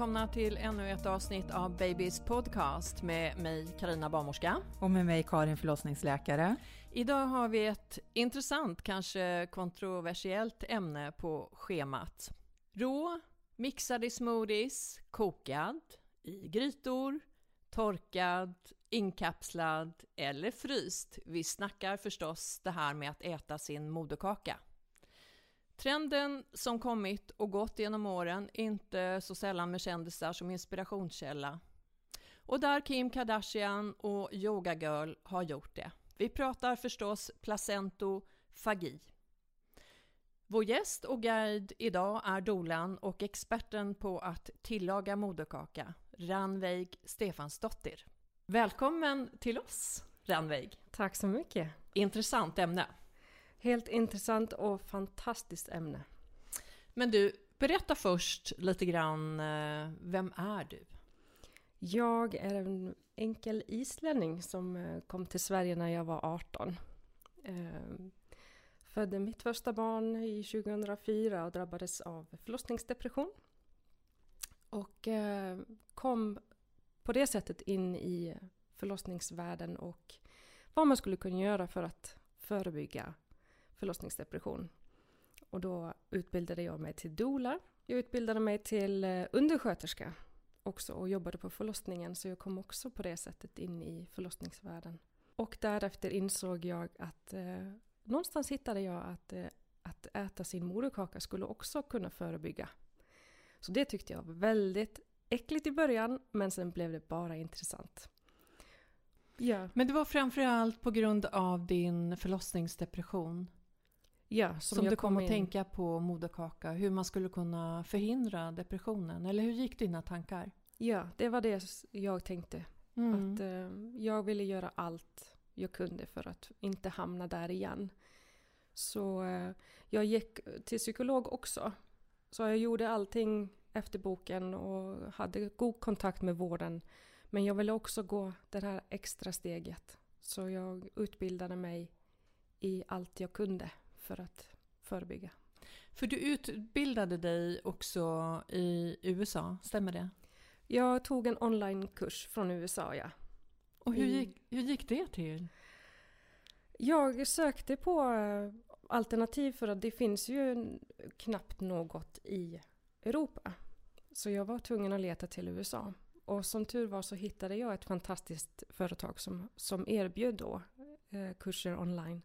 välkomna till ännu ett avsnitt av Babys podcast med mig Karina Barnmorska. Och med mig Karin förlossningsläkare. Idag har vi ett intressant, kanske kontroversiellt ämne på schemat. Rå, mixad i smoothies, kokad, i grytor, torkad, inkapslad eller fryst. Vi snackar förstås det här med att äta sin moderkaka. Trenden som kommit och gått genom åren, inte så sällan med kändisar som inspirationskälla. Och där Kim Kardashian och Yoga Girl har gjort det. Vi pratar förstås placentofagi. Vår gäst och guide idag är dolan och experten på att tillaga moderkaka, Ranveig Stefansdottir. Välkommen till oss, Ranveig. Tack så mycket. Intressant ämne. Helt intressant och fantastiskt ämne. Men du, berätta först lite grann, eh, vem är du? Jag är en enkel islänning som eh, kom till Sverige när jag var 18. Ehm, Födde mitt första barn i 2004 och drabbades av förlossningsdepression. Och eh, kom på det sättet in i förlossningsvärlden och vad man skulle kunna göra för att förebygga förlossningsdepression. Och då utbildade jag mig till doula. Jag utbildade mig till eh, undersköterska också och jobbade på förlossningen så jag kom också på det sättet in i förlossningsvärlden. Och därefter insåg jag att eh, någonstans hittade jag att, eh, att äta sin moderkaka skulle också kunna förebygga. Så det tyckte jag var väldigt äckligt i början men sen blev det bara intressant. Ja. Men det var framförallt på grund av din förlossningsdepression Ja, som, jag du kom att in- tänka på moderkaka, hur man skulle kunna förhindra depressionen. Eller hur gick dina tankar? Ja, det var det jag tänkte. Mm. Att eh, jag ville göra allt jag kunde för att inte hamna där igen. Så eh, jag gick till psykolog också. Så jag gjorde allting efter boken och hade god kontakt med vården. Men jag ville också gå det här extra steget. Så jag utbildade mig i allt jag kunde för att förebygga. För du utbildade dig också i USA, stämmer det? Jag tog en onlinekurs från USA, ja. Och hur gick, hur gick det till? Jag sökte på eh, alternativ för att det finns ju knappt något i Europa. Så jag var tvungen att leta till USA. Och som tur var så hittade jag ett fantastiskt företag som, som erbjöd då eh, kurser online.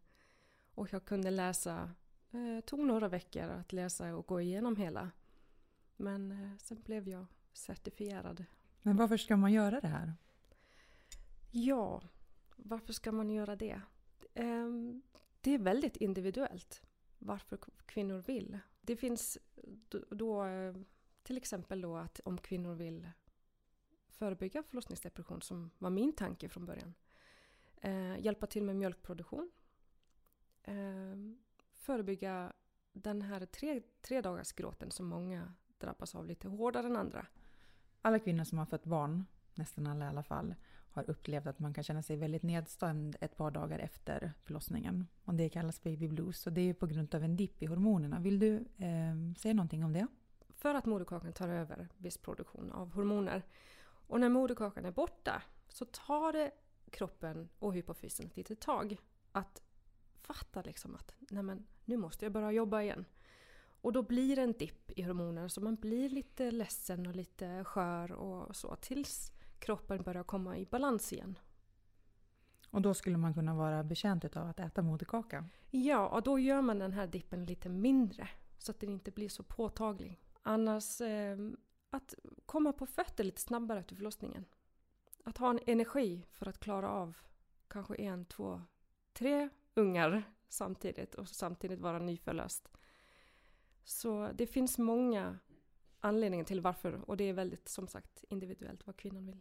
Och jag kunde läsa, eh, tog några veckor att läsa och gå igenom hela. Men eh, sen blev jag certifierad. Men varför ska man göra det här? Ja, varför ska man göra det? Ehm, det är väldigt individuellt varför kvinnor vill. Det finns då, då till exempel då att om kvinnor vill förebygga förlossningsdepression som var min tanke från början. Eh, hjälpa till med mjölkproduktion. Eh, förebygga den här tre, tre dagars gråten som många drabbas av lite hårdare än andra. Alla kvinnor som har fött barn, nästan alla i alla fall, har upplevt att man kan känna sig väldigt nedstämd ett par dagar efter förlossningen. Och det kallas baby blues och det är på grund av en dipp i hormonerna. Vill du eh, säga någonting om det? För att moderkakan tar över viss produktion av hormoner. Och när moderkakan är borta så tar det kroppen och hypofysen ett litet tag att fatta liksom att nej men, nu måste jag börja jobba igen. Och då blir det en dipp i hormoner så man blir lite ledsen och lite skör och så tills kroppen börjar komma i balans igen. Och då skulle man kunna vara betjänt av att äta moderkaka? Ja, och då gör man den här dippen lite mindre så att den inte blir så påtaglig. Annars, eh, att komma på fötter lite snabbare efter förlossningen. Att ha en energi för att klara av kanske en, två, tre ungar samtidigt och samtidigt vara nyförlöst. Så det finns många anledningar till varför och det är väldigt som sagt individuellt vad kvinnan vill.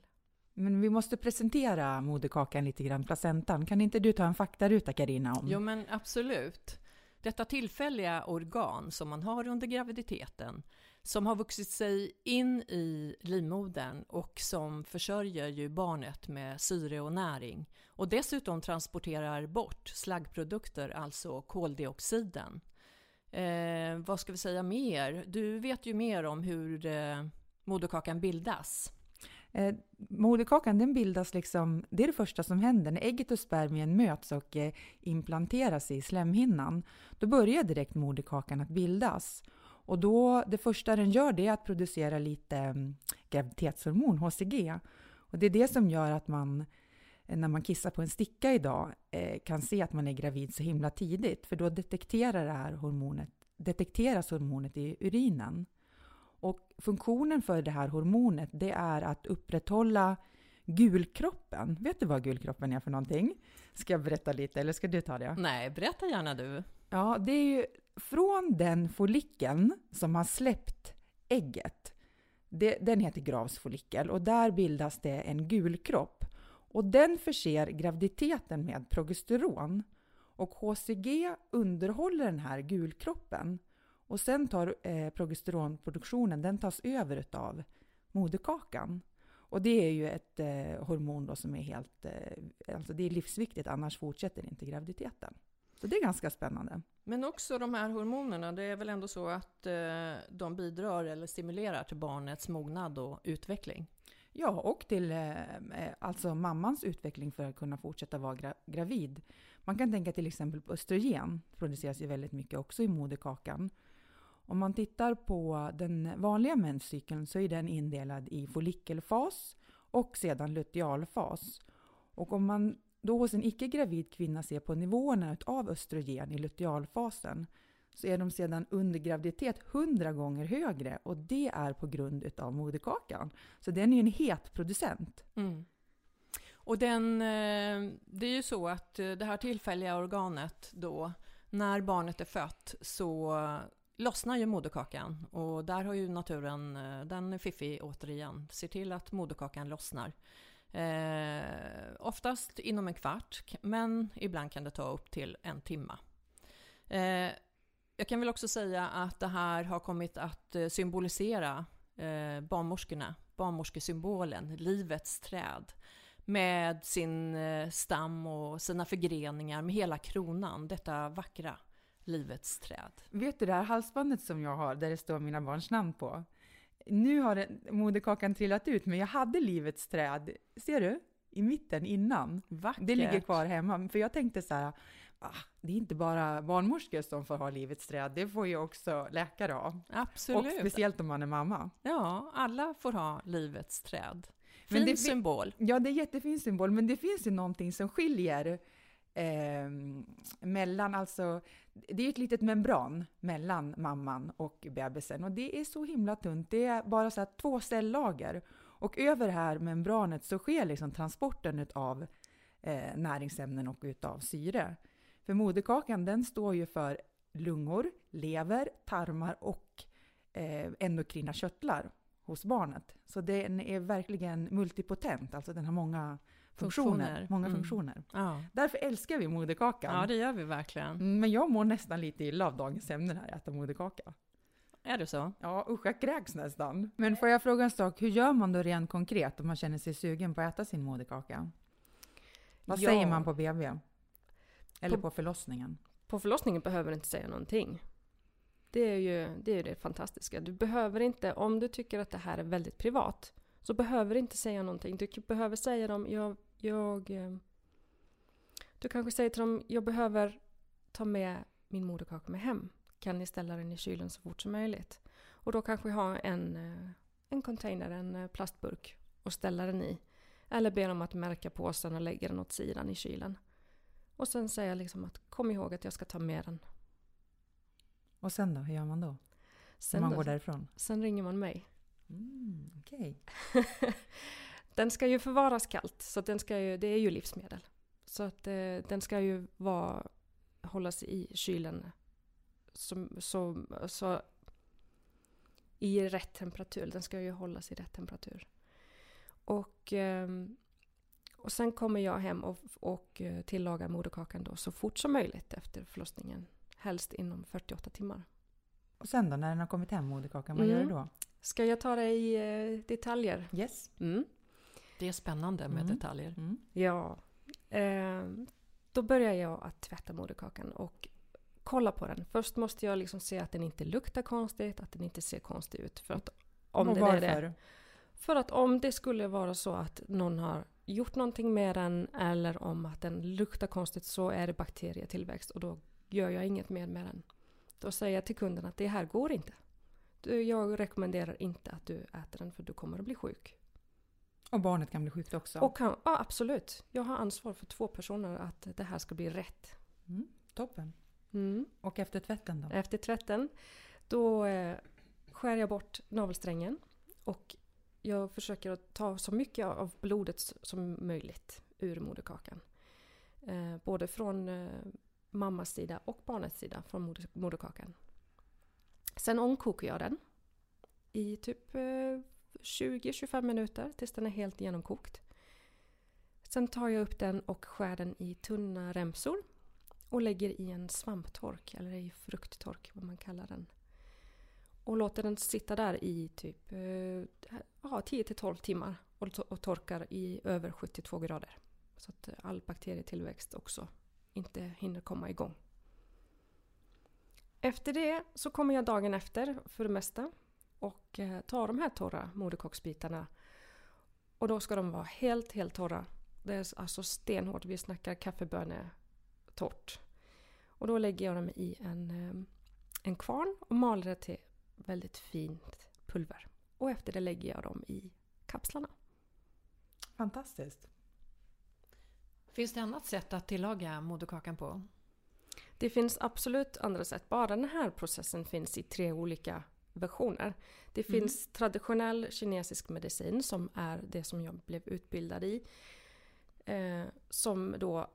Men vi måste presentera moderkakan lite grann, placentan. Kan inte du ta en faktaruta Karina om? Jo men absolut. Detta tillfälliga organ som man har under graviditeten som har vuxit sig in i livmodern och som försörjer ju barnet med syre och näring och dessutom transporterar bort slaggprodukter, alltså koldioxiden. Eh, vad ska vi säga mer? Du vet ju mer om hur eh, moderkakan bildas. Eh, moderkakan den bildas liksom, det är det första som händer när ägget och spermien möts och eh, implanteras i slemhinnan. Då börjar direkt moderkakan att bildas. Och då, det första den gör det är att producera lite um, graviditetshormon, HCG. Och det är det som gör att man eh, när man kissar på en sticka idag eh, kan se att man är gravid så himla tidigt, för då detekterar det här hormonet, detekteras hormonet i urinen. Och funktionen för det här hormonet det är att upprätthålla gulkroppen. Vet du vad gulkroppen är för någonting? Ska jag berätta lite eller ska du ta det? Nej, berätta gärna du. Ja, det är ju från den follikeln som har släppt ägget. Det, den heter gravsfollikel och där bildas det en gulkropp. Och den förser graviditeten med progesteron. Och HCG underhåller den här gulkroppen. Och sen tar eh, progesteronproduktionen, den tas över av moderkakan. Och det är ju ett eh, hormon då som är helt, eh, alltså det är livsviktigt, annars fortsätter inte graviditeten. Så det är ganska spännande. Men också de här hormonerna, det är väl ändå så att eh, de bidrar eller stimulerar till barnets mognad och utveckling? Ja, och till eh, eh alltså mammans utveckling för att kunna fortsätta vara gra gravid. Man kan tänka till exempel på östrogen, produceras ju väldigt mycket också i moderkakan. Om man tittar på den vanliga menscykeln så är den indelad i follikelfas och sedan lutealfas. Och om man då hos en icke-gravid kvinna ser på nivåerna av östrogen i lutealfasen så är de sedan under graviditet 100 gånger högre och det är på grund av moderkakan. Så den är ju en het producent. Mm. Och den, eh, det är ju så att eh, det här tillfälliga organet då, när barnet är fött så lossnar ju moderkakan och där har ju naturen, eh, den är fiffig återigen, ser till att moderkakan lossnar. Eh, oftast inom en kvart, men ibland kan det ta upp till en timma. Eh, jag kan väl också säga att det här har kommit att eh, symbolisera eh, barnmorskorna, barnmorskesymbolen, livets träd med sin eh, stam och sina förgreningar med hela kronan, detta vackra livets träd. Vet du det här halsbandet som jag har där det står mina barns namn på? Nu har den, moderkakan trillat ut, men jag hade livets träd, ser du? I mitten innan. Vackert. Det ligger kvar hemma. För jag tänkte så här, ah, det är inte bara barnmorskor som får ha livets träd, det får ju också läkare ha. Absolut. Och speciellt om man är mamma. Ja, alla får ha livets träd. Fin men det, symbol. Ja, det är jättefin symbol, men det finns ju någonting som skiljer eh, mellan, alltså, det är ett litet membran mellan mamman och bebisen och det är så himla tunt. Det är bara så här två cellager och över det här membranet så sker liksom transporten av eh, näringsämnen och utav syre. För moderkakan den står ju för lungor, lever, tarmar och eh, endokrina körtlar hos barnet. Så den är verkligen multipotent, alltså den har många funktioner. Funktioner. Många Mm. funktioner. Ja. Därför älskar vi moderkakan. ja, det gör vi verkligen. Mm, Men jag mår nästan lite illa av dagens ämne här, äta moderkaka. Är det så? Ja, usch, jag kräks nästan. Men får jag fråga en sak, hur gör man då rent konkret om man känner sig sugen på att äta sin moderkaka? Vad Ja. säger man på BB? Eller På- på förlossningen? På förlossningen behöver du inte säga någonting. Det är ju det, är det fantastiska. Du behöver inte, om du tycker att det här är väldigt privat, så behöver du inte säga någonting. Du behöver säga dem, jag, jag... eh, Du kanske säger till dem, jag behöver ta med min moderkaka med hem. Kan ni ställa den i kylen så fort som möjligt? Och då kanske ha en, eh, en container, en eh, plastburk och ställa den i. Eller be dem att märka påsen och lägga den åt sidan i kylen. Och sen säga liksom att kom ihåg att jag ska ta med den. Och sen då, hur gör man då? Sen, När man då- går därifrån? sen ringer man mig. Mm, Okej. den ska ju förvaras kallt, så den ska ju, det är ju livsmedel. Så att eh, den ska ju vara, hållas i kylen som, så, så, i rätt temperatur. Den ska ju hållas i rätt temperatur. Och, ehm, och sen kommer jag hem och, och eh, tillagar moderkakan då så fort som möjligt efter förlossningen. Helst inom 48 timmar. Och sen då, när den har kommit hem, moderkakan, vad Mm. gör du då? Ska jag ta det i eh, detaljer? Yes. Mm. Det är spännande med Mm. detaljer. Mm. Ja. Eh, då börjar jag att tvätta moderkakan och kolla på den. Först måste jag liksom se att den inte luktar konstigt, att den inte ser konstig ut. För att om och det varför? är det. För att om det skulle vara så att någon har gjort någonting med den eller om att den luktar konstigt så är det bakterietillväxt och då gör jag inget mer med den. Då säger jag till kunden att det här går inte. Du, Jag rekommenderar inte att du äter den för du kommer att bli sjuk. Och barnet kan bli sjukt också. Och kan, ja, absolut. Jag har ansvar för två personer att det här ska bli rätt. Mm, toppen. Mm. Och efter tvätten då? Efter tvätten då eh, skär jag bort navelsträngen och jag försöker att ta så mycket av blodet som möjligt ur moderkakan. Eh, både från eh, mammas sida och barnets sida från moder, moderkakan. Sen ångkokar jag den i typ eh, 20-25 minuter tills den är helt genomkokt. Sen tar jag upp den och skär den i tunna remsor och lägger i en svamptork, eller i frukttork vad man kallar den. Och låter den sitta där i typ eh, ja, 10-12 timmar och, to- och torkar i över 72 grader. Så att all bakterietillväxt också inte hinner komma igång. Efter det så kommer jag dagen efter för det mesta och eh, tar de här torra moderkaksbitarna och då ska de vara helt, helt torra. Det är alltså stenhårt. Vi snackar kaffebönetort. Och då lägger jag dem i en, eh, en kvarn och maler det till väldigt fint pulver. Och efter det lägger jag dem i kapslarna. Fantastiskt. Finns det annat sätt att tillaga moderkakan på? Det finns absolut andra sätt. Bara den här processen finns i tre olika versioner. Det finns traditionell kinesisk medicin som är det som jag blev utbildad i. Eh, som då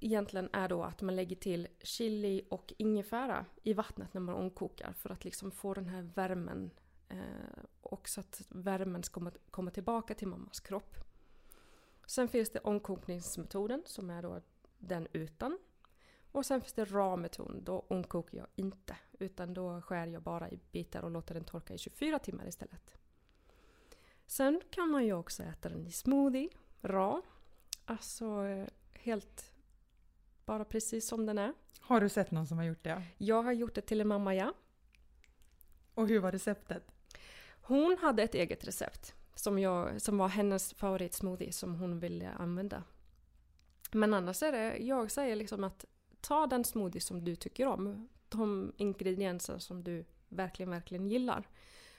egentligen är då att man lägger till chili och ingefära i vattnet när man ångkokar för att liksom få den här värmen eh, och så att värmen ska komma, komma tillbaka till mammas kropp. Sen finns det ångkokningsmetoden som är då den utan. Och sen finns det RA-metoden, då ångkokar jag inte. Utan då skär jag bara i bitar och låter den torka i 24 timmar istället. Sen kan man ju också äta den i smoothie, RA. Alltså eh, helt bara precis som den är. Har du sett någon som har gjort det? Jag har gjort det till en mamma, ja. Och hur var receptet? Hon hade ett eget recept som, jag, som var hennes favoritsmoothie som hon ville använda. Men annars är det, jag säger liksom att ta den smoothie som du tycker om. De ingredienser som du verkligen, verkligen gillar.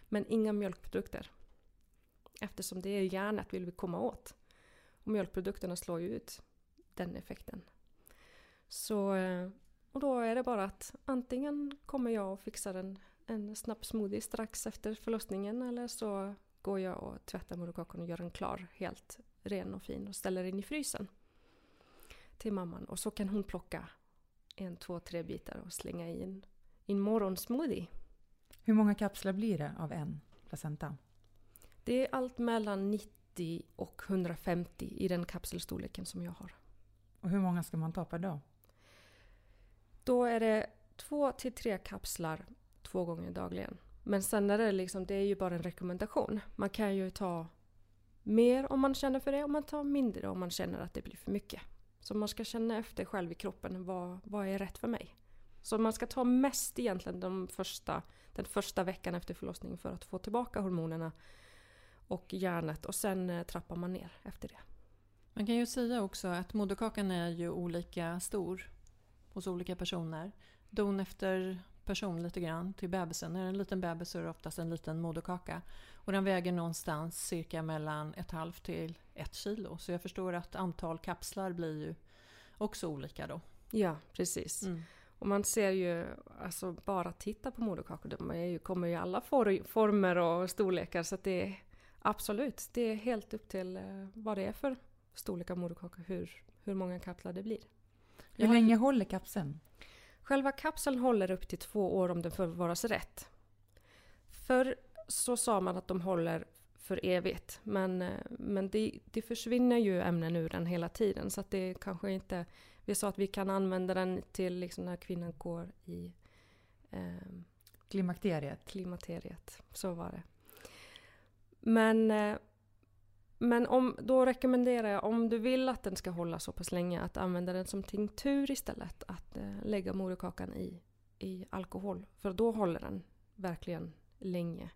Men inga mjölkprodukter. Eftersom det är järnet vill vi komma åt. Och mjölkprodukterna slår ju ut den effekten. Så, eh, och då är det bara att antingen kommer jag och fixar en, en snabb smoothie strax efter förlossningen eller så går jag och tvättar moderkakan och gör den klar, helt ren och fin och ställer in i frysen till mamman. Och så kan hon plocka en, två, tre bitar och slänga i en, en morgonsmoothie. Hur många kapslar blir det av en placenta? Det är allt mellan 90 och 150 i den kapselstorleken som jag har. Och hur många ska man ta per dag? Då är det två till tre kapslar två gånger dagligen. Men sen är det liksom, det är ju bara en rekommendation. Man kan ju ta mer om man känner för det och man tar mindre om man känner att det blir för mycket. Så man ska känna efter själv i kroppen, vad, vad är rätt för mig? Så man ska ta mest egentligen de första, den första veckan efter förlossningen för att få tillbaka hormonerna och järnet och sen eh, trappar man ner efter det. Man kan ju säga också att moderkakan är ju olika stor hos olika personer. Don efter person lite grann till bebisen. Är det en liten bebis så är det oftast en liten moderkaka. Och den väger någonstans cirka mellan ett halvt till ett kilo. Så jag förstår att antal kapslar blir ju också olika då. Ja, precis. Mm. Och man ser ju, alltså bara titta på moderkakor, de är ju, kommer i alla for, former och storlekar så att det är absolut, det är helt upp till eh, vad det är för storlek av moderkaka, hur, hur många kapslar det blir. Hur har- länge håller kapseln? Själva kapseln håller upp till två år om den förvaras rätt. Förr så sa man att de håller för evigt, men, eh, men det, det försvinner ju ämnen ur den hela tiden så att det kanske inte... Vi sa att vi kan använda den till liksom när kvinnan går i eh, Klimakteriet? klimakteriet. Så var det. Men, eh, men om, då rekommenderar jag, om du vill att den ska hålla så pass länge, att använda den som tinktur istället. Att eh, lägga moderkakan i, i alkohol. För då håller den verkligen länge.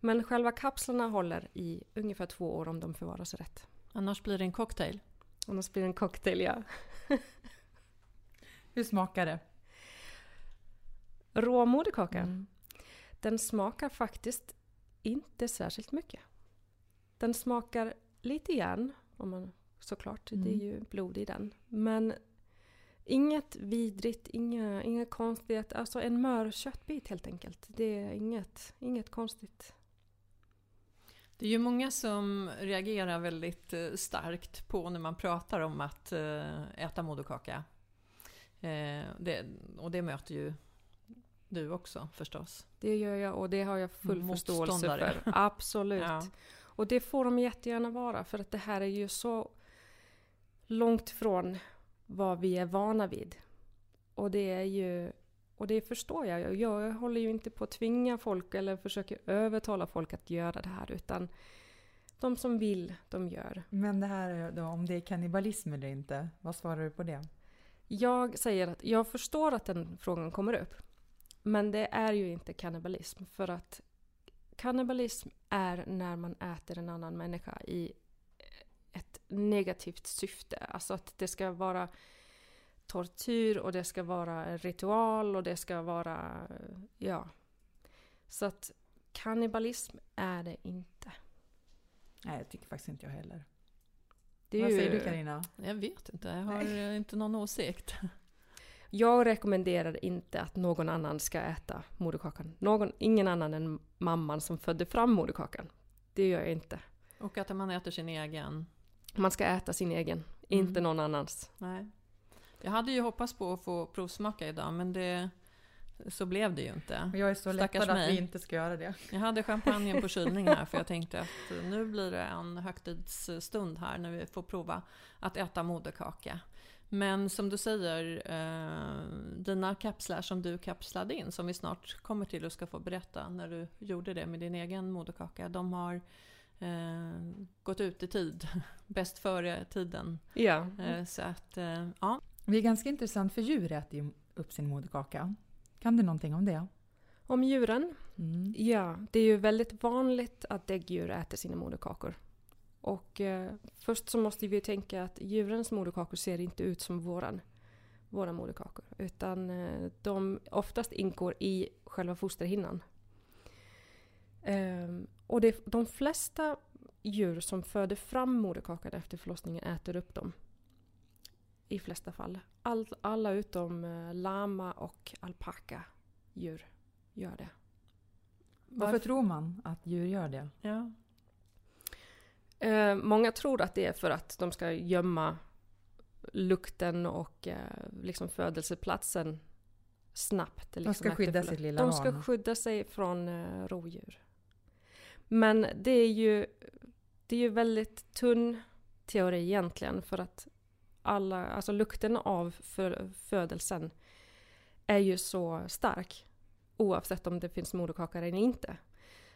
Men själva kapslarna håller i ungefär två år om de förvaras rätt. Annars blir det en cocktail. Annars blir det en cocktail, ja. Hur smakar det? Rå moderkaka. Mm. Den smakar faktiskt inte särskilt mycket. Den smakar lite grann, om man, såklart, det är Mm. ju blod i den. Men inget vidrigt, inga, inga konstigheter. Alltså en mör köttbit helt enkelt. Det är inget, inget konstigt. Det är ju många som reagerar väldigt eh, starkt på när man pratar om att eh, äta moderkaka. Eh, det, och det möter ju du också förstås. Det gör jag och det har jag full förståelse för. Absolut. Ja. Och det får de jättegärna vara för att det här är ju så långt från vad vi är vana vid. Och det är ju och det förstår jag. Jag håller ju inte på att tvinga folk eller försöker övertala folk att göra det här utan de som vill, de gör. Men det här då, om det är kannibalism eller inte, vad svarar du på det? Jag säger att jag förstår att den frågan kommer upp. Men det är ju inte kannibalism för att kannibalism är när man äter en annan människa i ett negativt syfte. Alltså att det ska vara tortyr och det ska vara en ritual och det ska vara, ja. Så att kannibalism är det inte. Nej, jag tycker faktiskt inte jag heller. Det är vad ju- säger du Karina? Jag vet inte, jag har eh, inte någon åsikt. Jag rekommenderar inte att någon annan ska äta moderkakan. Någon, ingen annan än mamman som födde fram moderkakan. Det gör jag inte. Och att man äter sin egen. Man ska äta sin egen, Mm. inte någon annans. Nej. Jag hade ju hoppats på att få provsmaka idag men det, så blev det ju inte. Jag är så Stackars lättad att mig. vi inte ska göra det. Jag hade champagnen på kylning här för jag tänkte att nu blir det en högtidsstund här när vi får prova att äta moderkaka. Men som du säger, eh, dina kapslar som du kapslade in, som vi snart kommer till och ska få berätta när du gjorde det med din egen moderkaka, de har eh, gått ut i tid, bäst före tiden. Ja. Eh, så att, eh, ja. Det är ganska intressant för djur äter ju upp sin moderkaka. Kan du någonting om det? Om djuren? Mm. Ja, det är ju väldigt vanligt att däggdjur äter sina moderkakor. Och eh, först så måste vi tänka att djurens moderkakor ser inte ut som våran, våra moderkakor. Utan eh, de oftast ingår i själva fosterhinnan. Ehm, och det, de flesta djur som föder fram moderkakan efter förlossningen äter upp dem. I flesta fall. All, alla utom eh, lama och alpaka djur gör det. Varför tror man att djur gör det? Ja. Eh, många tror att det är för att de ska gömma lukten och eh, liksom födelseplatsen snabbt. Liksom de ska skydda sitt lilla De barn. ska skydda sig från eh, rovdjur. Men det är ju, det är ju väldigt tunn teori egentligen för att alla, alltså lukten av för, födelsen är ju så stark oavsett om det finns moderkaka eller inte.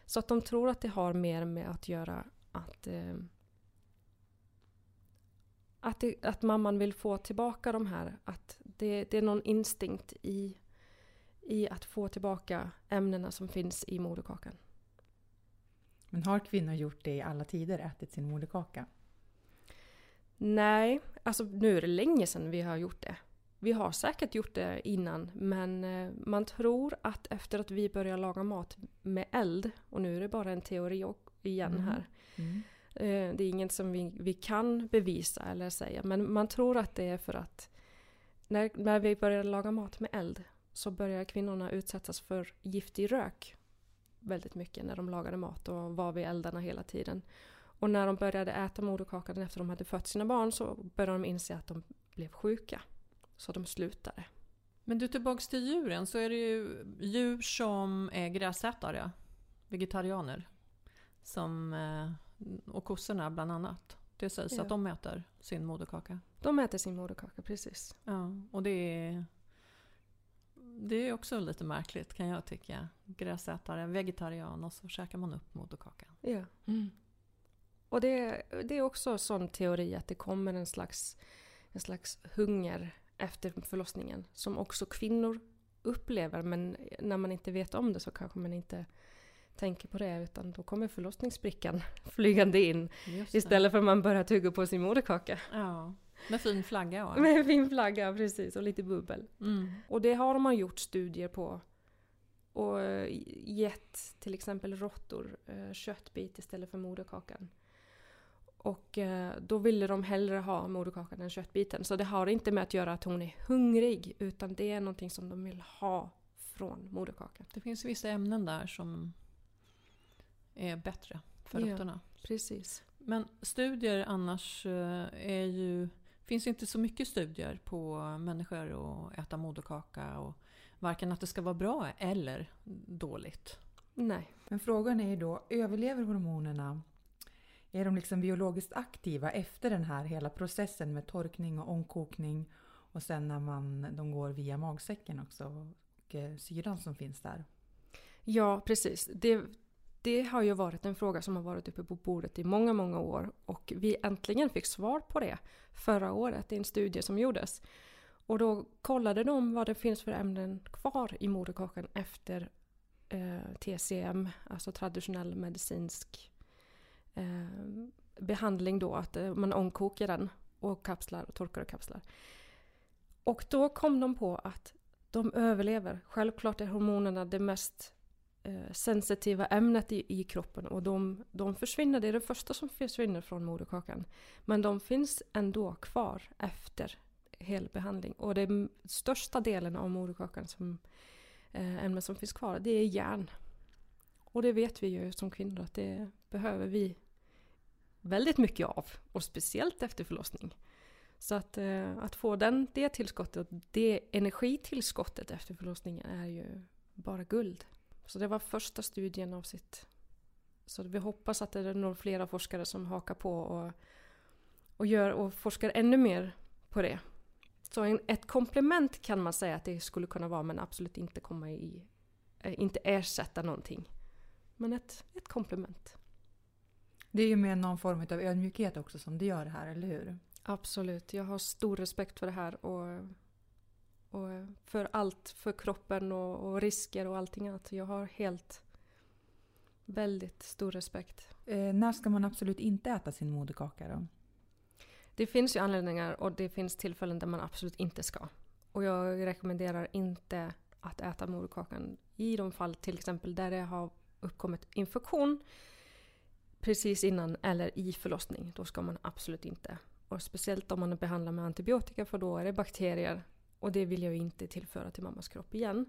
Så att de tror att det har mer med att göra att eh, att, det, att mamman vill få tillbaka de här, att det, det är någon instinkt i, i att få tillbaka ämnena som finns i moderkakan. Men har kvinnor gjort det i alla tider, ätit sin moderkaka? Nej, alltså nu är det länge sedan vi har gjort det. Vi har säkert gjort det innan men eh, man tror att efter att vi börjar laga mat med eld, och nu är det bara en teori igen Mm. här. Mm. Eh, Det är inget som vi, vi kan bevisa eller säga men man tror att det är för att när, när vi börjar laga mat med eld så börjar kvinnorna utsättas för giftig rök väldigt mycket när de lagade mat och var vid eldarna hela tiden. Och när de började äta moderkakan efter de hade fött sina barn så började de inse att de blev sjuka. Så de slutade. Men du, tillbaks till djuren så är det ju djur som är gräsätare, vegetarianer. Som, eh, och kossorna bland annat. Det sägs Ja. att de äter sin moderkaka. De äter sin moderkaka, precis. Ja, och det är, det är också lite märkligt kan jag tycka. Gräsätare, vegetarian och så käkar man upp moderkakan. Ja. Och det, det är också sån teori att det kommer en slags, en slags hunger efter förlossningen som också kvinnor upplever men när man inte vet om det så kanske man inte tänker på det utan då kommer förlossningsbrickan flygande in istället för att man börjar tugga på sin moderkaka. Ja, med fin flagga och Med fin flagga precis och lite bubbel. mm. Och det har man gjort studier på. Och eh, gett till exempel råttor eh, köttbit istället för moderkakan. Och eh, då ville de hellre ha moderkakan än köttbiten. Så det har inte med att göra att hon är hungrig utan det är någonting som de vill ha från moderkakan. Det finns vissa ämnen där som är bättre för Ja. råttorna. Precis. Men studier annars eh, är ju... finns inte så mycket studier på människor och äta moderkaka. Och varken att det ska vara bra eller dåligt. Nej. Men frågan är ju då, överlever hormonerna? Är de liksom biologiskt aktiva efter den här hela processen med torkning och omkokning och sen när man, de går via magsäcken också och eh, syran som finns där? Ja, precis. Det, det har ju varit en fråga som har varit uppe på bordet i många, många år och vi äntligen fick svar på det förra året i en studie som gjordes. Och då kollade de vad det finns för ämnen kvar i moderkakan efter eh, TCM, alltså traditionell medicinsk eh, behandling då, att eh, man omkokar den och kapslar, torkar och kapslar. Och då kom de på att de överlever. Självklart är hormonerna det mest Eh, sensitiva ämnet i, i kroppen och de, de försvinner. Det är det första som försvinner från moderkakan. Men de finns ändå kvar efter helbehandling. Och den största delen av moderkakan som eh, ämnen som finns kvar, det är järn. Och det vet vi ju som kvinnor att det behöver vi väldigt mycket av. Och speciellt efter förlossning. Så att, eh, att få den, det tillskottet, det energitillskottet efter förlossningen är ju bara guld. Så det var första studien av sitt. Så vi hoppas att det är några flera forskare som hakar på och, och, gör, och forskar ännu mer på det. Så en, ett komplement kan man säga att det skulle kunna vara men absolut inte komma i, eh, inte ersätta någonting. Men ett, ett komplement. Det är ju med någon form av ödmjukhet också som det gör det här, eller hur? Absolut, jag har stor respekt för det här och, och för allt, för kroppen och, och risker och allting annat. Jag har helt väldigt stor respekt. Eh, när ska man absolut inte äta sin moderkaka då? Det finns ju anledningar och det finns tillfällen där man absolut inte ska. Och jag rekommenderar inte att äta moderkakan i de fall till exempel där det har uppkommit infektion precis innan eller i förlossning. Då ska man absolut inte. Och speciellt om man behandlar med antibiotika för då är det bakterier och det vill jag ju inte tillföra till mammas kropp igen.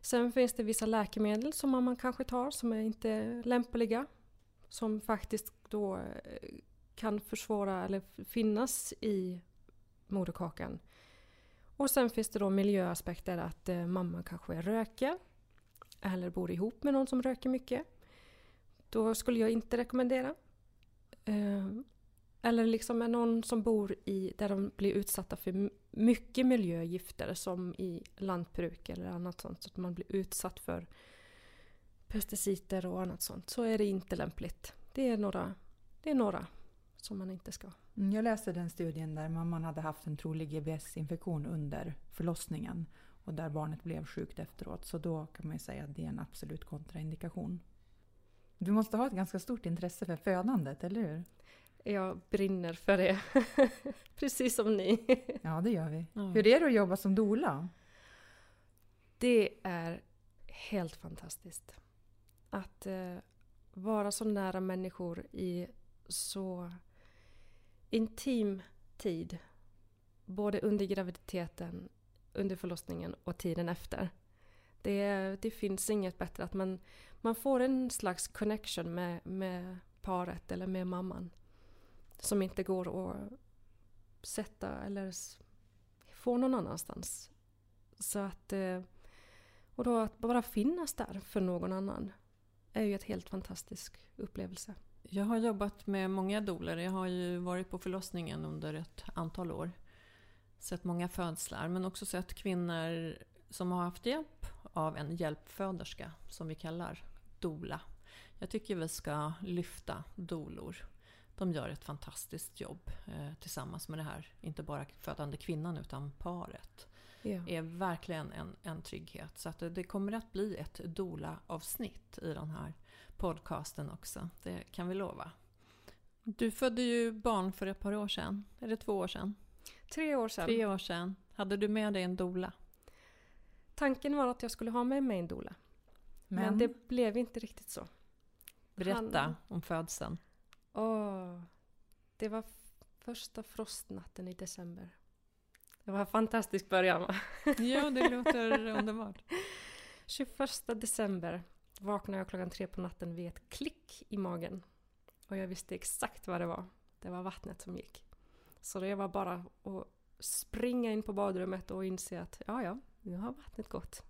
Sen finns det vissa läkemedel som mamman kanske tar som är inte lämpliga. Som faktiskt då eh, kan försvåra eller finnas i moderkakan. Och sen finns det då miljöaspekter att eh, kanske röker. eller bor ihop med någon som röker mycket. Då skulle jag inte rekommendera. Eh, eller liksom är någon som bor i där de blir utsatta för mycket miljögifter som i lantbruk eller annat sånt. Så att man blir utsatt för pesticider och annat sånt. Så är det inte lämpligt. Det är några, det är några som man inte ska. Mm, jag läste den studien där mamman hade haft en trolig GBS-infektion under förlossningen och där barnet blev sjukt efteråt. Så då kan man ju säga att det är en absolut kontraindikation. Du måste ha ett ganska stort intresse för födandet, eller hur? Jag brinner för det. Precis som ni. ja, det gör vi. Mm. Hur är det att jobba som dola? Det är helt fantastiskt. Att eh, vara så nära människor i så intim tid. Både under graviditeten, under förlossningen och tiden efter. Det, det finns inget bättre. att man, man får en slags connection med, med paret eller med mamman. Som inte går att sätta eller få någon annanstans. Så att... Eh, och då att bara finnas där för någon annan är ju en helt fantastisk upplevelse. Jag har jobbat med många doler. Jag har ju varit på förlossningen under ett antal år. Sett många födslar men också sett kvinnor som har haft hjälp av en hjälpföderska som vi kallar dola. Jag tycker vi ska lyfta dolor. De gör ett fantastiskt jobb eh, tillsammans med det här, inte bara födande kvinnan utan paret. Ja. är verkligen en, en trygghet. Så att det, det kommer att bli ett dola-avsnitt i den här podcasten också. Det kan vi lova. Du födde ju barn för ett par år sedan. Är det två år sedan? Tre år sedan. Tre år sedan. Hade du med dig en dola? Tanken var att jag skulle ha med mig en dola. Men, Men det blev inte riktigt så. Berätta Han... om födseln. Åh, det var första frostnatten i december. Det var en fantastisk början va? Ja, det låter underbart. 21 december vaknade jag klockan tre på natten vid ett klick i magen. Och jag visste exakt vad det var. Det var vattnet som gick. Så det var bara att springa in på badrummet och inse att ja, ja, nu har vattnet gått.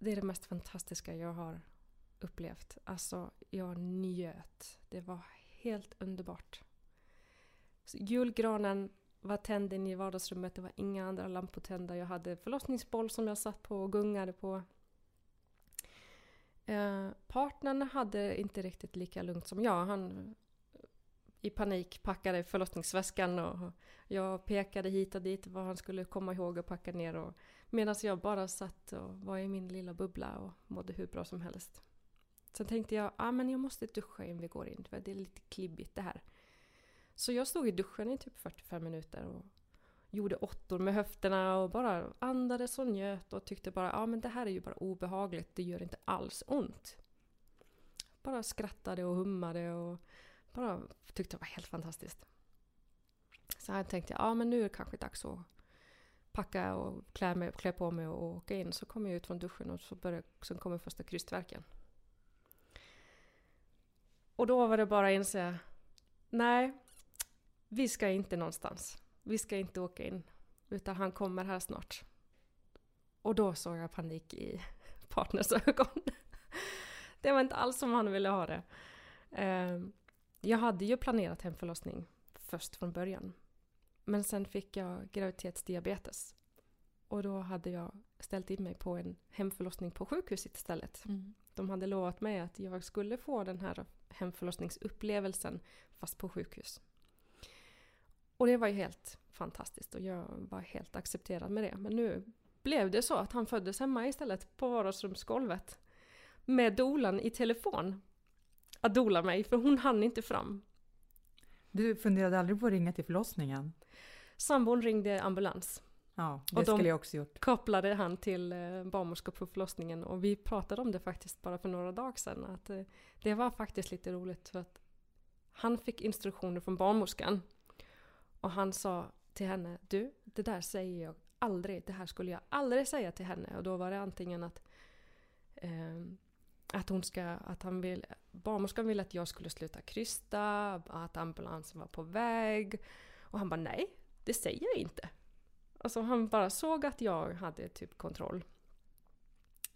det är det mest fantastiska jag har upplevt. Alltså, jag njöt. Det var helt underbart. Så julgranen var tänd inne i vardagsrummet. Det var inga andra lampor tända. Jag hade förlossningsboll som jag satt på och gungade på. Eh, partnern hade inte riktigt lika lugnt som jag. Han i panik packade förlossningsväskan och jag pekade hit och dit vad han skulle komma ihåg att packa ner. Och Medan jag bara satt och var i min lilla bubbla och mådde hur bra som helst. Sen tänkte jag, ah, men jag måste duscha innan vi går in, för det är lite klibbigt det här. Så jag stod i duschen i typ 45 minuter och gjorde åttor med höfterna och bara andades och njöt och tyckte bara, ja ah, men det här är ju bara obehagligt, det gör inte alls ont. Bara skrattade och hummade och bara tyckte det var helt fantastiskt. Så jag tänkte, ja ah, men nu är det kanske dags att packa och klä, mig, klä på mig och åka in. Så kom jag ut från duschen och så börjar, sen kommer första krystverken. Och då var det bara att inse, nej, vi ska inte någonstans. Vi ska inte åka in, utan han kommer här snart. Och då såg jag panik i partners ögon. det var inte alls som han ville ha det. Ehm, jag hade ju planerat hemförlossning först från början. Men sen fick jag graviditetsdiabetes. Och då hade jag ställt in mig på en hemförlossning på sjukhuset istället. Mm. De hade lovat mig att jag skulle få den här hemförlossningsupplevelsen fast på sjukhus. Och det var ju helt fantastiskt och jag var helt accepterad med det. Men nu blev det så att han föddes hemma istället på vardagsrumsgolvet. Med dolan i telefon. Att dola mig, för hon hann inte fram. Du funderade aldrig på att ringa till förlossningen? Sambon ringde ambulans. Ja, det Och de- skulle jag också gjort. kopplade han till eh, barnmorska på förlossningen och vi pratade om det faktiskt bara för några dagar sedan. Att, eh, det var faktiskt lite roligt för att han fick instruktioner från barnmorskan och han sa till henne Du, det där säger jag aldrig. Det här skulle jag aldrig säga till henne. Och då var det antingen att eh, att hon ska, att han vill, barnmorskan ville att jag skulle sluta krysta, att ambulansen var på väg. Och han bara nej, det säger jag inte. Alltså han bara såg att jag hade typ kontroll.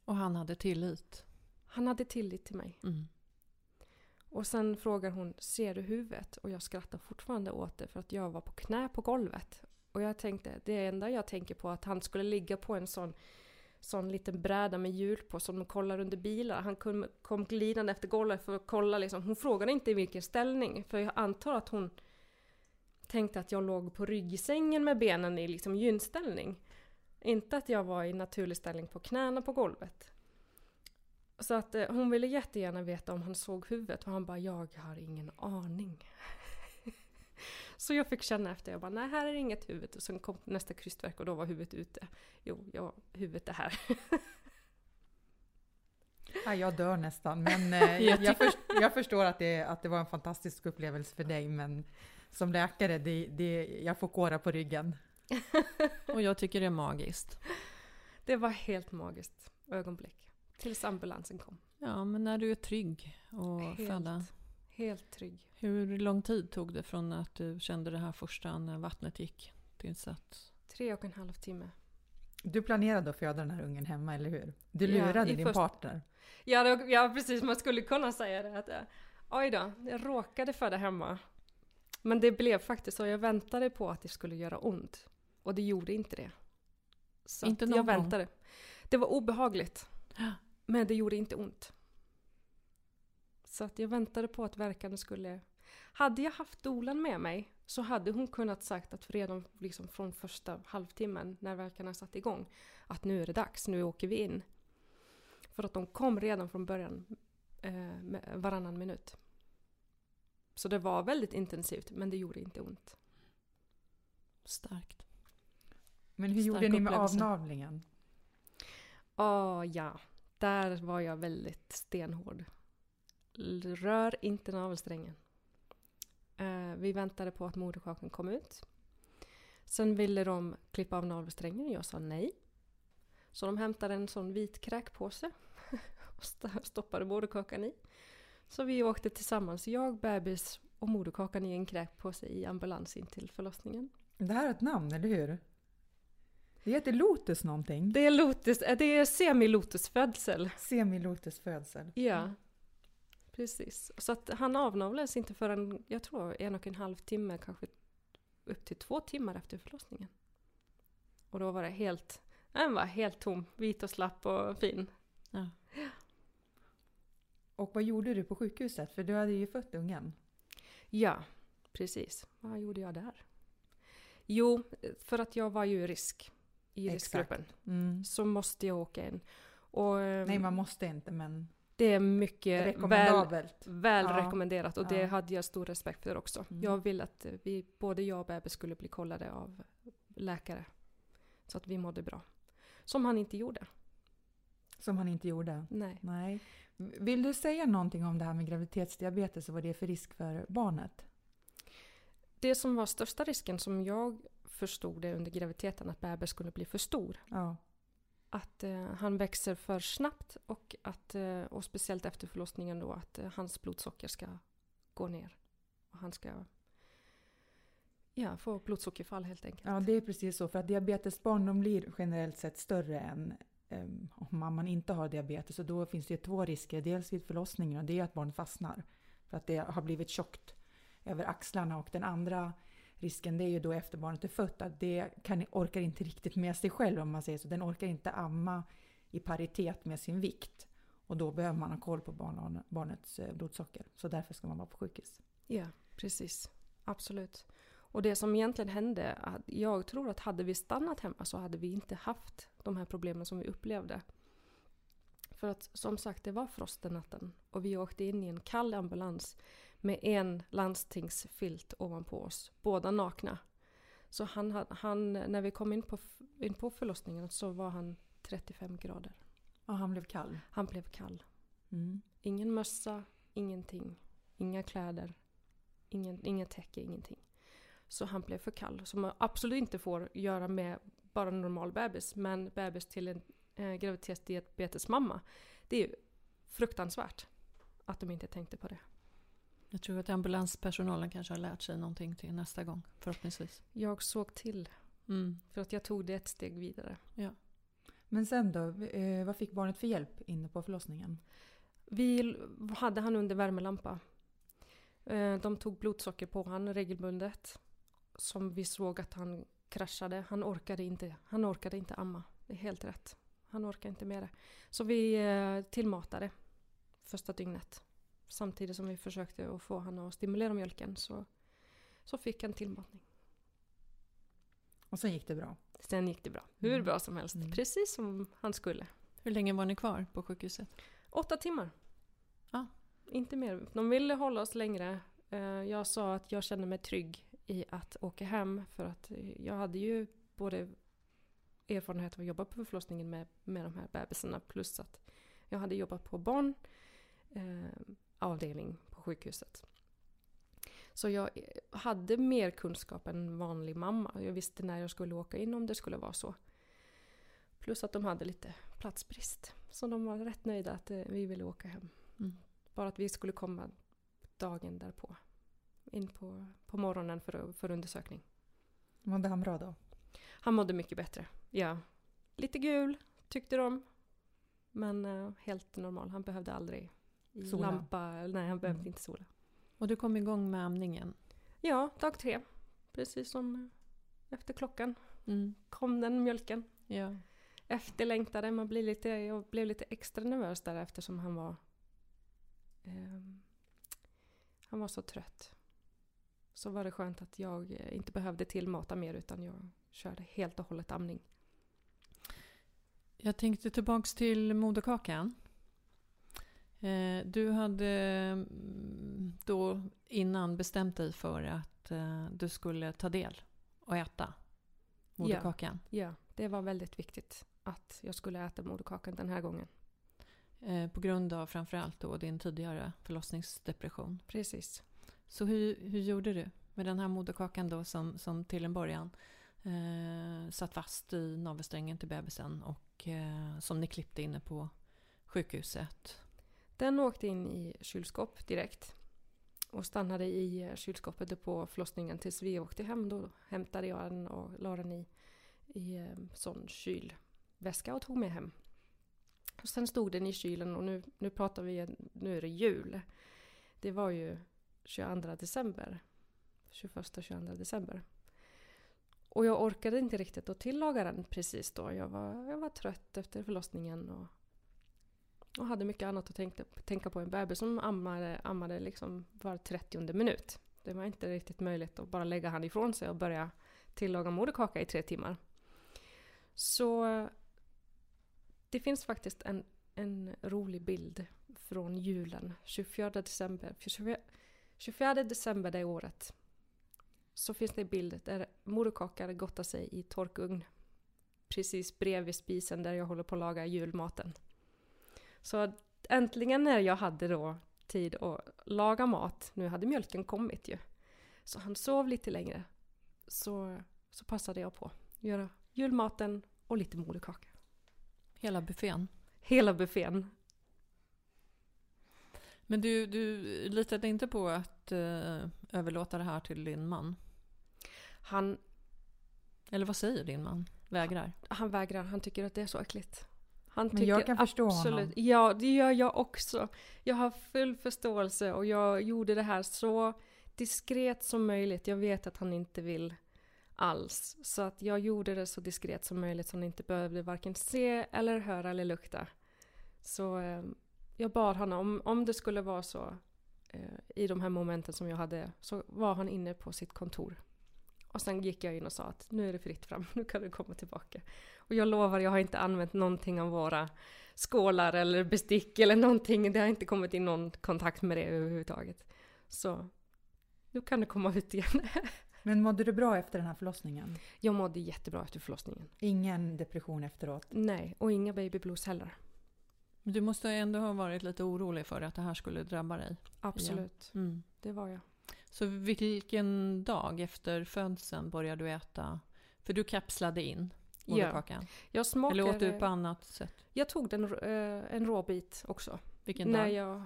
Och han hade tillit. Han hade tillit till mig. Mm. Och sen frågar hon, ser du huvudet? Och jag skrattar fortfarande åt det för att jag var på knä på golvet. Och jag tänkte, det enda jag tänker på är att han skulle ligga på en sån, sån liten bräda med hjul på som de kollar under bilar. Han kom, kom glidande efter golvet för att kolla liksom. Hon frågade inte i vilken ställning. För jag antar att hon tänkte att jag låg på rygg i sängen med benen i liksom gynställning. Inte att jag var i naturlig ställning på knäna på golvet. Så att eh, hon ville jättegärna veta om han såg huvudet och han bara jag har ingen aning. Så jag fick känna efter, jag bara nej här är inget huvud och sen kom nästa krystverk och då var huvudet ute. Jo, ja, huvudet är här. Ja, jag dör nästan, men eh, jag, jag, först, jag förstår att det, att det var en fantastisk upplevelse för dig, men som läkare, det, det, jag får kåra på ryggen. Och jag tycker det är magiskt. Det var helt magiskt ögonblick. Tills ambulansen kom. Ja, men när du är trygg och Helt. föda. Helt trygg. Hur lång tid tog det från att du kände det här första när vattnet gick tills att... Tre och en halv timme. Du planerade att föda den här ungen hemma, eller hur? Du Ja, lurade i din först- partner. Ja, det, ja precis, man skulle kunna säga det. Att, eh, oj då, jag råkade föda hemma. Men det blev faktiskt så. Jag väntade på att det skulle göra ont. Och det gjorde inte det. Så Inte någon jag gång? väntade. Det var obehagligt. Ja. Men det gjorde inte ont. Så att jag väntade på att verkan skulle... Hade jag haft dolan med mig så hade hon kunnat sagt att redan liksom från första halvtimmen när verkarna satt igång att nu är det dags, nu åker vi in. För att de kom redan från början eh, varannan minut. Så det var väldigt intensivt men det gjorde inte ont. Starkt. Men hur Stark gjorde ni med avnavlingen? Åh ja, där var jag väldigt stenhård. Rör inte navelsträngen. Eh, vi väntade på att moderkakan kom ut. Sen ville de klippa av navelsträngen jag sa nej. Så de hämtade en sån vit kräkpåse och st- stoppade moderkakan i. Så vi åkte tillsammans, jag, bebis och moderkakan i en kräkpåse i ambulans in till förlossningen. Det här är ett namn, eller hur? Det heter Lotus någonting. Det är Lotus, eh, det är semi-Lotus födsel. Semi-Lotus födsel. Precis. Så att han avnavlades inte förrän, jag tror, en och en halv timme, kanske upp till två timmar efter förlossningen. Och då var det helt, den var helt tom, vit och slapp och fin. Ja. Och vad gjorde du på sjukhuset? För du hade ju fött ungen. Ja, precis. Vad gjorde jag där? Jo, för att jag var ju i risk, i riskgruppen, Mm. så måste jag åka in. Och Nej, man måste inte, men det är mycket väl. Väl Ja. rekommenderat och det Ja. hade jag stor respekt för också. Mm. Jag ville att vi, både jag och bebis skulle bli kollade av läkare. Så att vi mådde bra. Som han inte gjorde. Som han inte gjorde. Nej. Nej. Vill du säga någonting om det här med graviditetsdiabetes och vad det är för risk för barnet? Det som var största risken som jag förstod det under graviditeten att bebis skulle bli för stor. Ja. Att eh, han växer för snabbt och, att, eh, och speciellt efter förlossningen då att eh, hans blodsocker ska gå ner. Och han ska ja, få blodsockerfall helt enkelt. ja, det är precis så. För att diabetesbarn de blir generellt sett större än ehm, om mamman inte har diabetes. Och då finns det två risker. Dels vid förlossningen och det är att barn fastnar. För att det har blivit tjockt över axlarna. Och den andra risken det är ju då efter barnet är fött att det kan, orkar inte riktigt med sig själv om man säger så. Den orkar inte amma i paritet med sin vikt. Och då behöver man ha koll på barn, barnets eh, blodsocker. Så därför ska man vara på sjukhus. Ja, precis. Absolut. Och det som egentligen hände, jag tror att hade vi stannat hemma så hade vi inte haft de här problemen som vi upplevde. För att som sagt, det var frost den natten och vi åkte in i en kall ambulans med en landstingsfilt ovanpå oss, båda nakna. Så han, han, när vi kom in på, in på förlossningen så var han 35 grader. Och han blev kall? Han blev kall. Mm. Ingen mössa, ingenting. Inga kläder, ingen, inget täcke, ingenting. Så han blev för kall. Som man absolut inte får göra med bara en normal bebis. Men bebis till en eh, graviditetsdiabetesmamma. Det är ju fruktansvärt att de inte tänkte på det. Jag tror att ambulanspersonalen kanske har lärt sig någonting till nästa gång, förhoppningsvis. Jag såg till. Mm. För att jag tog det ett steg vidare. Ja. Men sen då, eh, vad fick barnet för hjälp inne på förlossningen? Vi hade han under värmelampa. Eh, de tog blodsocker på honom regelbundet. Som vi såg att han kraschade. Han orkade inte, han orkade inte amma. Det är helt rätt. Han orkade inte med det. Så vi eh, tillmatade första dygnet. Samtidigt som vi försökte att få honom att stimulera mjölken så, så fick han tillmatning. Och sen gick det bra? Sen gick det bra. Hur mm. bra som helst. Mm. Precis som han skulle. Hur länge var ni kvar på sjukhuset? Åtta timmar. Ja. Inte mer. De ville hålla oss längre. Eh, jag sa att jag kände mig trygg i att åka hem för att jag hade ju både erfarenhet av att jobba på förlossningen med, med de här bebisarna plus att jag hade jobbat på barnavdelning eh, på sjukhuset. Så jag hade mer kunskap än vanlig mamma. Jag visste när jag skulle åka in om det skulle vara så. Plus att de hade lite platsbrist. Så de var rätt nöjda att eh, vi ville åka hem. Mm. Bara att vi skulle komma dagen därpå. In på, på morgonen för, för undersökning. Mådde han bra då? Han mådde mycket bättre, ja. Lite gul tyckte de. Men uh, helt normal. Han behövde aldrig sola. lampa. Nej, han behövde mm. inte sola. Och du kom igång med amningen? Ja, dag tre. Precis som efter klockan mm. kom den mjölken. Ja. Efterlängtade. Man blir lite, jag blev lite extra nervös där eftersom han var eh, han var så trött. Så var det skönt att jag inte behövde tillmata mer utan jag körde helt och hållet amning. Jag tänkte tillbaks till moderkakan. Eh, du hade mm, då innan bestämt dig för att eh, du skulle ta del och äta moderkakan. Ja, ja, det var väldigt viktigt att jag skulle äta moderkakan den här gången. Eh, på grund av framförallt då din tidigare förlossningsdepression. Precis. Så hur, hur gjorde du med den här moderkakan då som, som till en början eh, satt fast i navelsträngen till bebisen och eh, som ni klippte inne på sjukhuset? Den åkte in i kylskåp direkt och stannade i eh, kylskåpet på förlossningen tills vi åkte hem. Då hämtade jag den och la den i, i en sån kylväska och tog med hem. Och sen stod den i kylen och nu, nu pratar vi, nu är det jul. Det var ju 22 december. 21-22 december. Och jag orkade inte riktigt att tillaga den precis då. Jag var, jag var trött efter förlossningen och, och hade mycket annat att tänka, tänka på. En bebis som ammade, ammade liksom var 30 minut. Det var inte riktigt möjligt att bara lägga han ifrån sig och börja tillaga moderkaka i tre timmar. Så det finns faktiskt en, en rolig bild från julen, 24 december. 24, december det året så finns det en bild där moderkakor gottar sig i torkugn precis bredvid spisen där jag håller på att laga julmaten. Så äntligen när jag hade då tid att laga mat, nu hade mjölken kommit ju, så han sov lite längre, så, så passade jag på att göra julmaten och lite moderkaka. Hela buffén? Hela buffén. Men du, du litade inte på att uh, överlåta det här till din man? Han... Eller vad säger din man? Vägrar? Han, han vägrar. Han tycker att det är så äckligt. Han Men jag kan förstå absolut, honom. Ja, det gör jag också. Jag har full förståelse och jag gjorde det här så diskret som möjligt. Jag vet att han inte vill alls. Så att jag gjorde det så diskret som möjligt så han inte behövde varken se eller höra eller lukta. Så eh, jag bad honom, om, om det skulle vara så eh, i de här momenten som jag hade, så var han inne på sitt kontor. Och sen gick jag in och sa att nu är det fritt fram, nu kan du komma tillbaka. Och jag lovar, jag har inte använt någonting av våra skålar eller bestick eller någonting. Det har inte kommit in någon kontakt med det överhuvudtaget. Så nu kan du komma ut igen. Men mådde du bra efter den här förlossningen? Jag mådde jättebra efter förlossningen. Ingen depression efteråt? Nej, och inga baby blues heller. Men du måste ändå ha varit lite orolig för att det här skulle drabba dig. Absolut, Mm. det var jag. Så vilken dag efter födseln började du äta? För du kapslade in moderkakan. Jag smakade... Eller åt du på annat sätt? Jag tog den, eh, en råbit också. Vilken när dag? jag,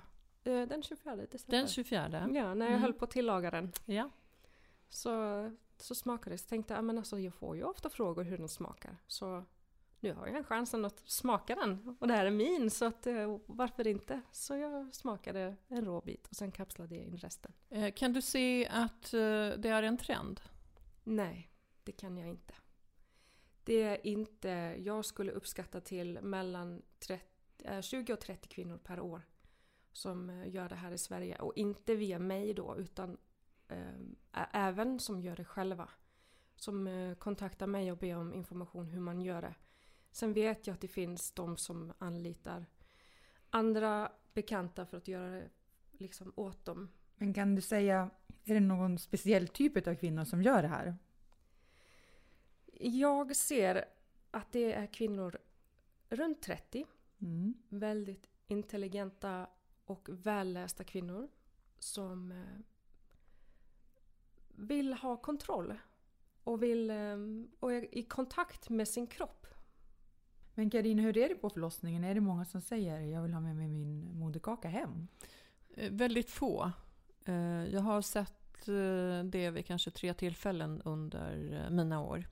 eh, den 24 december. Den 24? Ja, när jag Mm. höll på att tillaga den. Ja. Så, så smakade det. Så tänkte jag, men alltså jag får ju ofta frågor hur den smakar. Så nu har jag en chansen att smaka den. Och det här är min, så att, eh, varför inte? Så jag smakade en rå bit och sen kapslade jag in resten. Eh, Kan du se att eh, det är en trend? Nej, det kan jag inte. Det är inte, jag skulle uppskatta till mellan 30, eh, 20 och 30 kvinnor per år som gör det här i Sverige. Och inte via mig då, utan eh, ä- även som gör det själva. Som kontaktar mig och ber om information hur man gör det. Sen vet jag att det finns de som anlitar andra bekanta för att göra det liksom åt dem. Men kan du säga, är det någon speciell typ av kvinnor som gör det här? Jag ser att det är kvinnor runt 30, Mm. väldigt intelligenta och vällästa kvinnor som eh, vill ha kontroll och, vill, eh, och är i kontakt med sin kropp. Men Karin, hur är det på förlossningen? Är det många som säger jag vill ha med mig min moderkaka hem? Eh, väldigt få. Eh, jag har sett eh, det vid kanske tre tillfällen under mina år.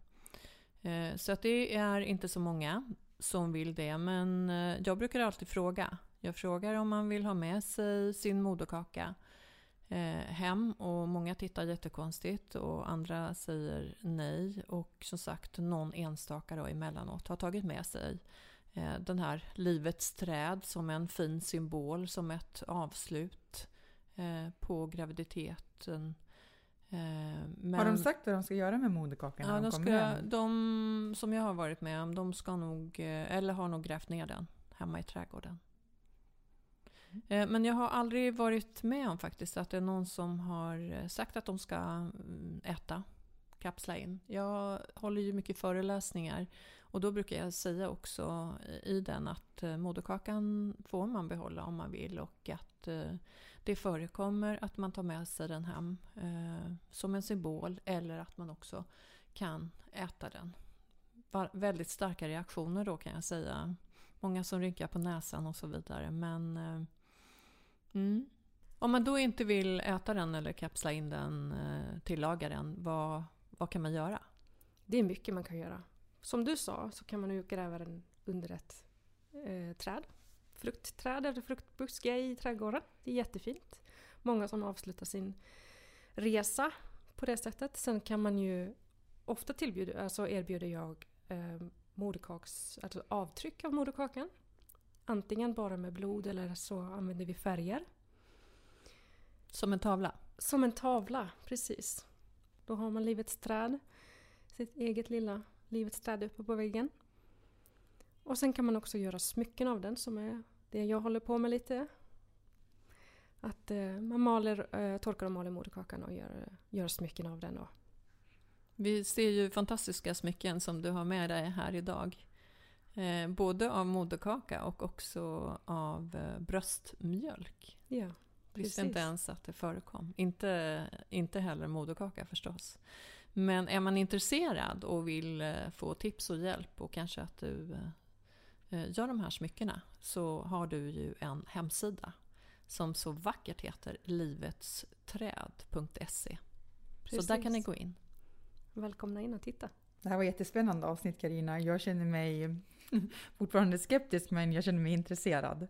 Så att det är inte så många som vill det. Men jag brukar alltid fråga. Jag frågar om man vill ha med sig sin moderkaka hem och många tittar jättekonstigt och andra säger nej. Och som sagt någon enstaka då emellanåt har tagit med sig eh, den här livets träd som en fin symbol, som ett avslut eh, på graviditeten. Eh, Men, Har de sagt vad de ska göra med moderkakan Ja, de de, ska, hem? de som jag har varit med om, de ska nog, eh, eller har nog grävt ner den hemma i trädgården. Eh, men jag har aldrig varit med om faktiskt att det är någon som har eh, sagt att de ska mm, äta, kapsla in. Jag håller ju mycket föreläsningar och då brukar jag säga också i den att eh, moderkakan får man behålla om man vill och att det förekommer att man tar med sig den hem som en symbol eller att man också kan äta den. Väldigt starka reaktioner då kan jag säga. Många som rynkar på näsan och så vidare. Men eh, mm. om man då inte vill äta den eller kapsla in den, eh, tillaga den, vad, vad kan man göra? Det är mycket man kan göra. Som du sa så kan man ju gräva den under ett eh, träd. Fruktträd eller fruktbuske i trädgården. Det är jättefint. Många som avslutar sin resa på det sättet. Sen kan man ju ofta tillbjuda, alltså erbjuder jag eh, moderkaks, alltså avtryck av moderkakan. Antingen bara med blod eller så använder vi färger. Som en tavla? Som en tavla, precis. Då har man livets träd. Sitt eget lilla livets träd uppe på väggen. Och sen kan man också göra smycken av den som är det jag håller på med lite. Att eh, man maler, eh, torkar och maler moderkakan och gör, gör smycken av den. Då. Vi ser ju fantastiska smycken som du har med dig här idag. Eh, både av moderkaka och också av eh, bröstmjölk. Ja, Visste inte ens att det förekom. Inte, inte heller moderkaka förstås. Men är man intresserad och vill eh, få tips och hjälp och kanske att du eh, eh, gör de här smyckena så har du ju en hemsida som så vackert heter livetsträd.se. Så där kan ni gå in. Välkomna in och titta. Det här var jättespännande avsnitt Karina. Jag känner mig fortfarande skeptisk men jag känner mig intresserad.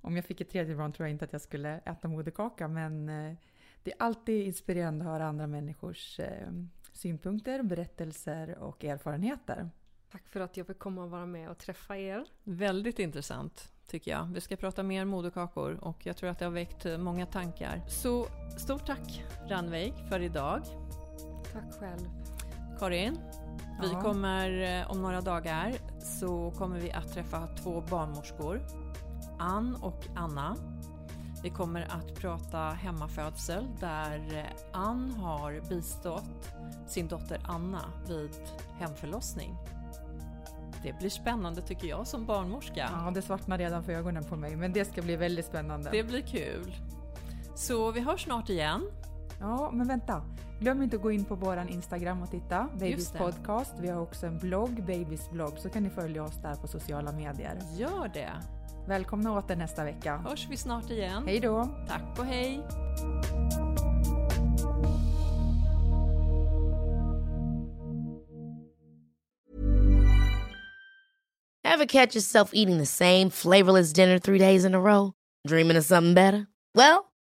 Om jag fick ett tredje barn tror jag inte att jag skulle äta moderkaka men eh, det är alltid inspirerande att höra andra människors eh, synpunkter, berättelser och erfarenheter. Tack för att jag fick komma och vara med och träffa er. Väldigt intressant tycker jag. Vi ska prata mer moderkakor och jag tror att det har väckt många tankar. Så stort tack Ranveig för idag. Tack själv. Karin, vi kommer eh, om några dagar så kommer vi att träffa två barnmorskor. Ann och Anna. Vi kommer att prata hemmafödsel där eh, Ann har bistått sin dotter Anna vid hemförlossning. Det blir spännande tycker jag som barnmorska. Ja, det svartnar redan för ögonen på mig men det ska bli väldigt spännande. Det blir kul. Så vi hörs snart igen. Ja, men vänta. Glöm inte att gå in på våran Instagram och titta. Babys podcast. Vi har också en blogg, Babys blogg, så kan ni följa oss där på sociala medier. Gör det. Välkomna åter nästa vecka. Hörs vi snart igen. Hej då! Tack och hej. Ever catch yourself eating the same flavorless dinner three days in a row? Dreaming of something better? Well,